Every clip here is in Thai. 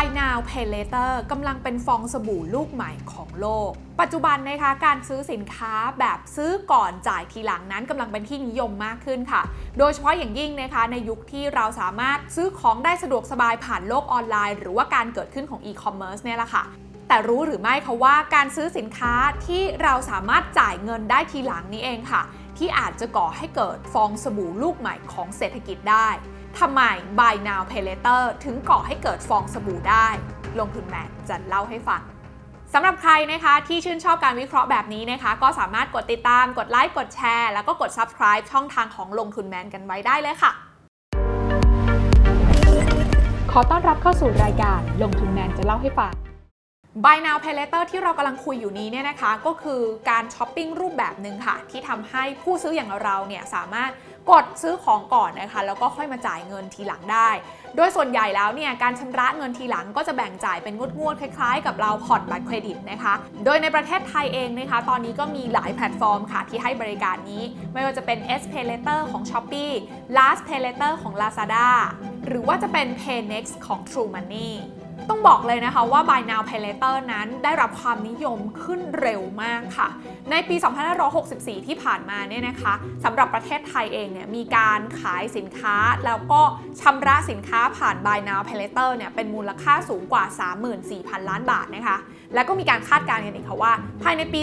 Buy Now Pay Later กำลังเป็นฟองสบู่ลูกใหม่ของโลก ปัจจุบันนะคะการซื้อสินค้าแบบซื้อก่อนจ่ายทีหลังนั้นกำลังเป็นที่นิยมมากขึ้นค่ะ โดยเฉพาะอย่างยิ่งนะคะในยุคที่เราสามารถซื้อของได้สะดวกสบายผ่านโลกออนไลน์ หรือว่าการเกิดขึ้นของอีคอมเมิร์ซเนี่ยแหละค่ะแต่รู้หรือไม่คะว่าการซื้อสินค้าที่เราสามารถจ่ายเงินได้ทีหลังนี้เองค่ะ ที่อาจจะก่อให้เกิดฟองสบู่ลูกใหม่ของเศรษฐกิจได้ ทำไม Buy Now Pay Later ถึงก่อให้เกิดฟองสบู่ได้ ลงทุนแมนจะเล่าให้ฟังสำหรับใครนะคะที่ชื่นชอบการวิเคราะห์แบบนี้นะคะ ก็สามารถกดติดตาม กดไลค์ กดแชร์ แล้วก็กด subscribe ช่องทางของลงทุนแมนกันไว้ได้เลยค่ะ ขอต้อนรับเข้าสู่รายการลงทุนแมนจะเล่าให้ฟัง Buy Now Pay Later ที่เรากำลังคุยอยู่นี้เนี่ยนะคะก็คือการช้อปปิ้งรูปแบบหนึ่งค่ะ ที่ทำให้ผู้ซื้ออย่างเราเนี่ยสามารถกดซื้อของก่อนนะคะ แล้วก็ค่อยมาจ่ายเงินทีหลังได้ โดยส่วนใหญ่แล้วเนี่ยการชำระเงินทีหลังก็จะแบ่งจ่ายเป็นงวดๆคล้ายๆ กับเราผ่อนบัตรเครดิตนะคะ โดยในประเทศไทยเองนะคะ ตอนนี้ก็มีหลายแพลตฟอร์มค่ะที่ให้บริการนี้ ไม่ว่าจะเป็น S Pay Later ของ Shopee Last Pay Later ของ Lazada หรือว่าจะเป็น PayNext ของ True Money ต้องบอกเลยนะคะว่า Buy Now Pay Later นั้นได้รับความนิยมขึ้นเร็วมากค่ะ ในปี 2564 ที่ผ่านมาเนี่ยนะคะสำหรับประเทศไทยเองเนี่ยมีการขายสินค้าแล้วก็ชำระสินค้าผ่าน Buy Now Pay Later เนี่ยเป็นมูลค่าสูงกว่า 34,000 ล้านบาทนะคะแล้วก็มีการคาดการณ์กันอีกค่ะว่า ภายในปี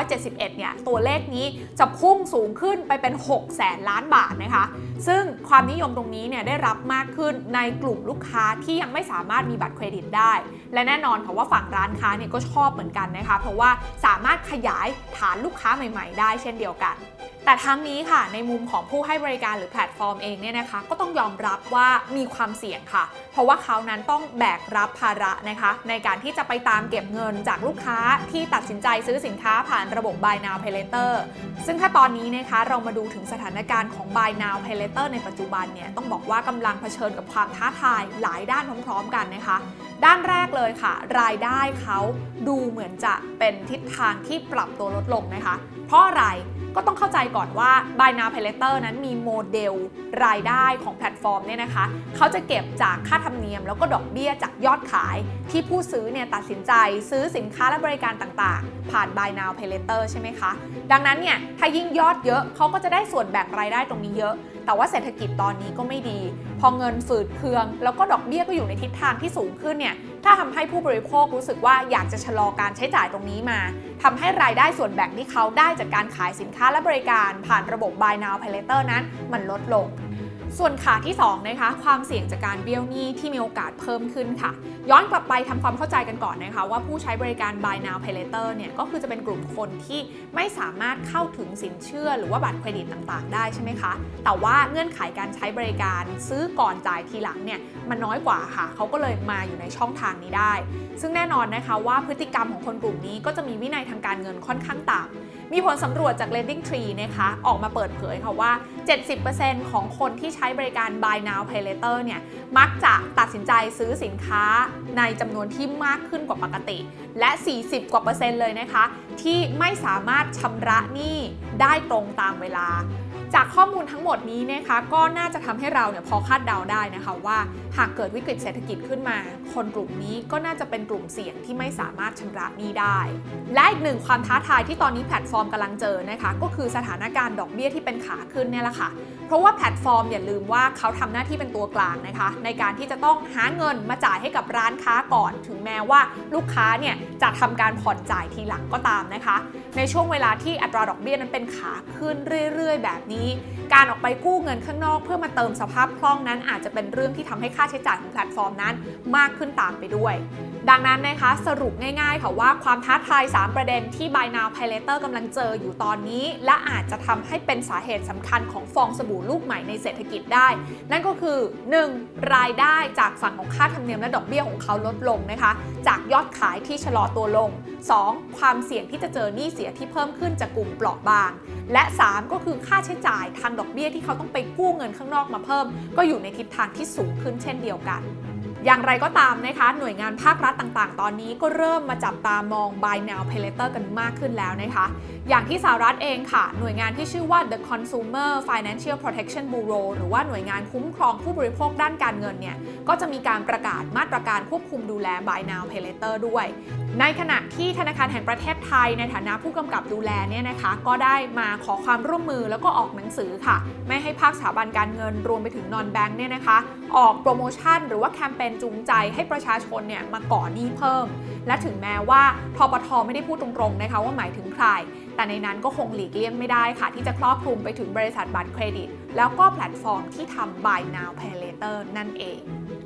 2571 เนี่ยตัวเลขนี้จะพุ่งสูงขึ้นไปเป็น 6 แสนล้านบาทนะคะ ซึ่งความนิยมตรงนี้เนี่ยได้รับมากขึ้นในกลุ่มลูกค้าที่ยังไม่สามารถมีบัตรเครดิตได้ และแน่นอนค่ะว่าฝั่งร้านค้าเนี่ยก็ชอบเหมือนกันนะคะ เพราะว่าสามารถขยายฐานลูกค้าใหม่ ๆ ได้เช่นเดียวกัน แต่ทั้งนี้ค่ะในมุมของผู้ให้บริการหรือแพลตฟอร์มเองเนี่ยนะคะ ก็ต้องยอมรับว่ามีความเสี่ยงค่ะ เพราะว่าเขานั้นต้องแบกรับภาระนะคะ ในการที่จะไปตามเก็บเงินจากลูกค้าที่ตัดสินใจซื้อสินค้าผ่านระบบ Buy Now Pay Later ซึ่งถ้าตอนนี้นะคะเรามาดูถึงสถานการณ์ของ Buy Now Pay Later ในปัจจุบันเนี่ยต้องบอกว่ากำลังเผชิญกับความท้าทายหลายด้านพร้อมๆกันนะคะด้านแรกเลยค่ะ รายได้เขาดูเหมือนจะเป็นทิศทางที่ปรับตัวลดลงนะคะ เพราะอะไรก็ต้องเข้าใจก่อนว่า Buy Now Pay Later นั้นมีโมเดลรายได้ของแพลตฟอร์มเนี่ยนะคะ เขาจะเก็บจากค่าธรรมเนียม แล้วก็ดอกเบี้ยจากยอดขาย ที่ผู้ซื้อเนี่ยตัดสินใจซื้อสินค้าและบริการต่างๆ ผ่าน Buy Now Pay Later ใช่ไหมคะ ดังนั้นเนี่ยถ้ายิ่งยอดเยอะเขาก็จะได้ส่วนแบ่งรายได้ตรงนี้เยอะ แต่ว่าเศรษฐกิจตอนนี้ก็ไม่ดี พอเงินฝืดเคือง แล้วก็ดอกเบี้ยก็อยู่ในทิศทางที่สูงขึ้นเนี่ยถ้าทำให้ผู้บริโภครู้สึกว่าอยากจะชะลอการใช้จ่ายตรงนี้มาทำให้รายได้ส่วนแบ่งที่เขาได้จากการขายสินค้าและบริการ ผ่านระบบ Buy Now Pay Later นั้น มันลดลง ส่วนขาที่2นะคะความเสี่ยงจากการเบี้ยวหนี้ที่มีโอกาสเพิ่มขึ้นค่ะ ย้อนกลับไปทำความเข้าใจกันก่อนนะคะ ว่าผู้ใช้บริการ Buy Now Pay Later เนี่ยก็คือจะเป็นกลุ่มคนที่ไม่สามารถเข้าถึงสินเชื่อ หรือว่าบัตรเครดิตต่างๆ ได้ใช่ไหมคะแต่ว่าเงื่อนไขการใช้บริการซื้อก่อนจ่ายทีหลังเนี่ยมันน้อยกว่าค่ะเขาก็เลยมาอยู่ในช่องทางนี้ได้ ซึ่งแน่นอนนะคะว่าพฤติกรรมของคนกลุ่มนี้ก็จะมีวินัยทางการเงินค่อนข้างต่ำ มีผลสำรวจจาก Lending Tree นะคะออกมาเปิดเผยค่ะว่า 70%ของคนที่ใช้บริการ Buy Now Pay Later เนี่ยมักจะตัดสินใจซื้อสินค้าในจำนวนที่มากขึ้นกว่าปกติ และ 40 กว่าเปอร์เซ็นต์เลยนะคะ ที่ไม่สามารถชำระหนี้ได้ตรงตามเวลา จากข้อมูลทั้งหมดนี้นะคะก็น่าจะทำให้เราเนี่ยพอคาดเดาได้นะคะว่า หากเกิดวิกฤตเศรษฐกิจขึ้นมา คนกลุ่มนี้ก็น่าจะเป็นกลุ่มเสี่ยงที่ไม่สามารถชำระหนี้ได้ และอีกหนึ่งความท้าทายที่ตอนนี้แพลตฟอร์มกำลังเจอนะคะก็คือสถานการณ์ดอกเบี้ยที่เป็นขาขึ้นเนี่ยแหละค่ะ เพราะว่าแพลตฟอร์มอย่าลืมว่าเขาทำหน้าที่เป็นตัวกลางนะคะ ในการที่จะต้องหาเงินมาจ่ายให้กับร้านค้าก่อน ถึงแม้ว่าลูกค้าเนี่ยจะทำการผ่อนจ่ายทีหลังก็ตามนะคะ ในช่วงเวลาที่อัตราดอกเบี้ยนั้นเป็นขาขึ้นเรื่อย ๆ แบบนี้การออกไปกู้เงินข้างนอก เพื่อมาเติมสภาพคล่องนั้น อาจจะเป็นเรื่องที่ทำให้ค่าใช้จ่ายของแพลตฟอร์มนั้น มากขึ้นตามไปด้วย ดังนั้นนะคะสรุปง่ายๆค่ะว่าความท้าทาย 3 ประเด็นที่ Buy Now Pay Later กำลังเจออยู่ตอนนี้ และอาจจะทำให้เป็นสาเหตุสำคัญของฟองสบู่ลูกใหม่ในเศรษฐกิจได้ นั่นก็คือ 1. รายได้จากฝั่งของค่าธรรมเนียมและดอกเบี้ยของเขาลดลงนะคะ จากยอดขายที่ชะลอตัวลง 2. ความเสี่ยงที่จะเจอหนี้เสียที่เพิ่มขึ้นจากกลุ่มเปราะบาง และ 3 ก็คือค่าใช้จ่ายทางดอกเบี้ยที่เขาต้องไปกู้เงินข้างนอกมาเพิ่ม ก็อยู่ในทิศทางที่สูงขึ้นเช่นเดียวกัน อย่างไรก็ตามนะคะหน่วยงานภาครัฐต่างๆ ตอนนี้ก็เริ่มมาจับตามอง Buy Now Pay Later กันมากขึ้นแล้วนะคะ อย่างที่สหรัฐเองค่ะ หน่วยงานที่ชื่อว่า The Consumer Financial Protection Bureau หรือว่าหน่วยงานคุ้มครองผู้บริโภคด้านการเงินเนี่ยก็จะมีการประกาศมาตรการควบคุมดูแล Buy Now Pay Later ด้วย ในขณะที่ธนาคารแห่งประเทศไทยในฐานะผู้กำกับดูแลเนี่ยนะคะ ก็ได้มาขอความร่วมมือแล้วก็ออกหนังสือค่ะ ไม่ให้ภาคสถาบันการเงินรวมไปถึงนอนแบงค์เนี่ยนะคะ ออกโปรโมชั่นหรือว่าแคมเปญจูงใจให้ประชาชนเนี่ยมาก่อหนี้เพิ่ม และถึงแม้ว่าทปทไม่ได้พูดตรงๆนะคะว่าหมายถึงใคร แต่ในนั้นก็คงหลีกเลี่ยงไม่ได้ค่ะ ที่จะครอบคลุมไปถึงบริษัทบัตรเครดิต แล้วก็แพลตฟอร์มที่ทำ Buy Now Pay Later นั่นเอง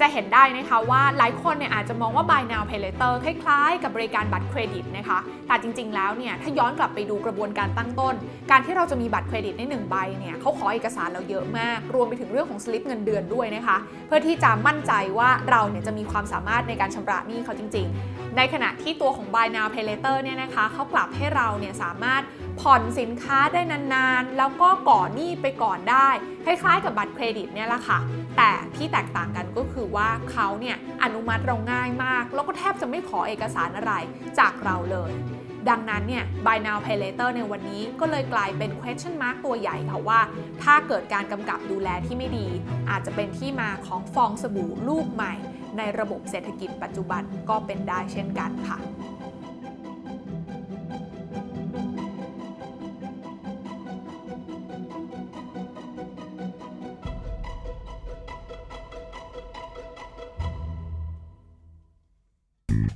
จะเห็นได้นะคะว่าหลายคนเนี่ยอาจจะมองว่า Buy Now Pay Later คล้ายๆ กับบริการบัตรเครดิตนะคะ แต่จริงๆ แล้วเนี่ยถ้าย้อนกลับไปดูกระบวนการตั้งต้น การที่เราจะมีบัตรเครดิตในหนึ่งใบเนี่ยเขาขอเอกสารเราเยอะมาก รวมไปถึงเรื่องของสลิปเงินเดือนด้วยนะคะ เพื่อที่จะมั่นใจว่าเราเนี่ยจะมีความสามารถในการชำระหนี้เขาจริง ๆ ในขณะที่ตัวของ Buy Now Pay Later เนี่ยนะคะเขากลับให้เราเนี่ยสามารถ ผ่อนสินค้าได้นานๆ แล้วก็ก่อหนี้ไปก่อนได้ คล้ายๆ กับบัตรเครดิตเนี่ยแหละค่ะ แต่ที่แตกต่างกันก็คือว่าเขาเนี่ยอนุมัติเราง่ายมาก แล้วก็แทบจะไม่ขอเอกสารอะไรจากเราเลย ดังนั้นเนี่ย Buy Now Pay Later ในวันนี้ก็เลยกลายเป็น question mark ตัวใหญ่ค่ะว่า ถ้าเกิดการกำกับดูแลที่ไม่ดี อาจจะเป็นที่มาของฟองสบู่ลูกใหม่ ในระบบเศรษฐกิจปัจจุบันก็เป็นได้เช่นกันค่ะ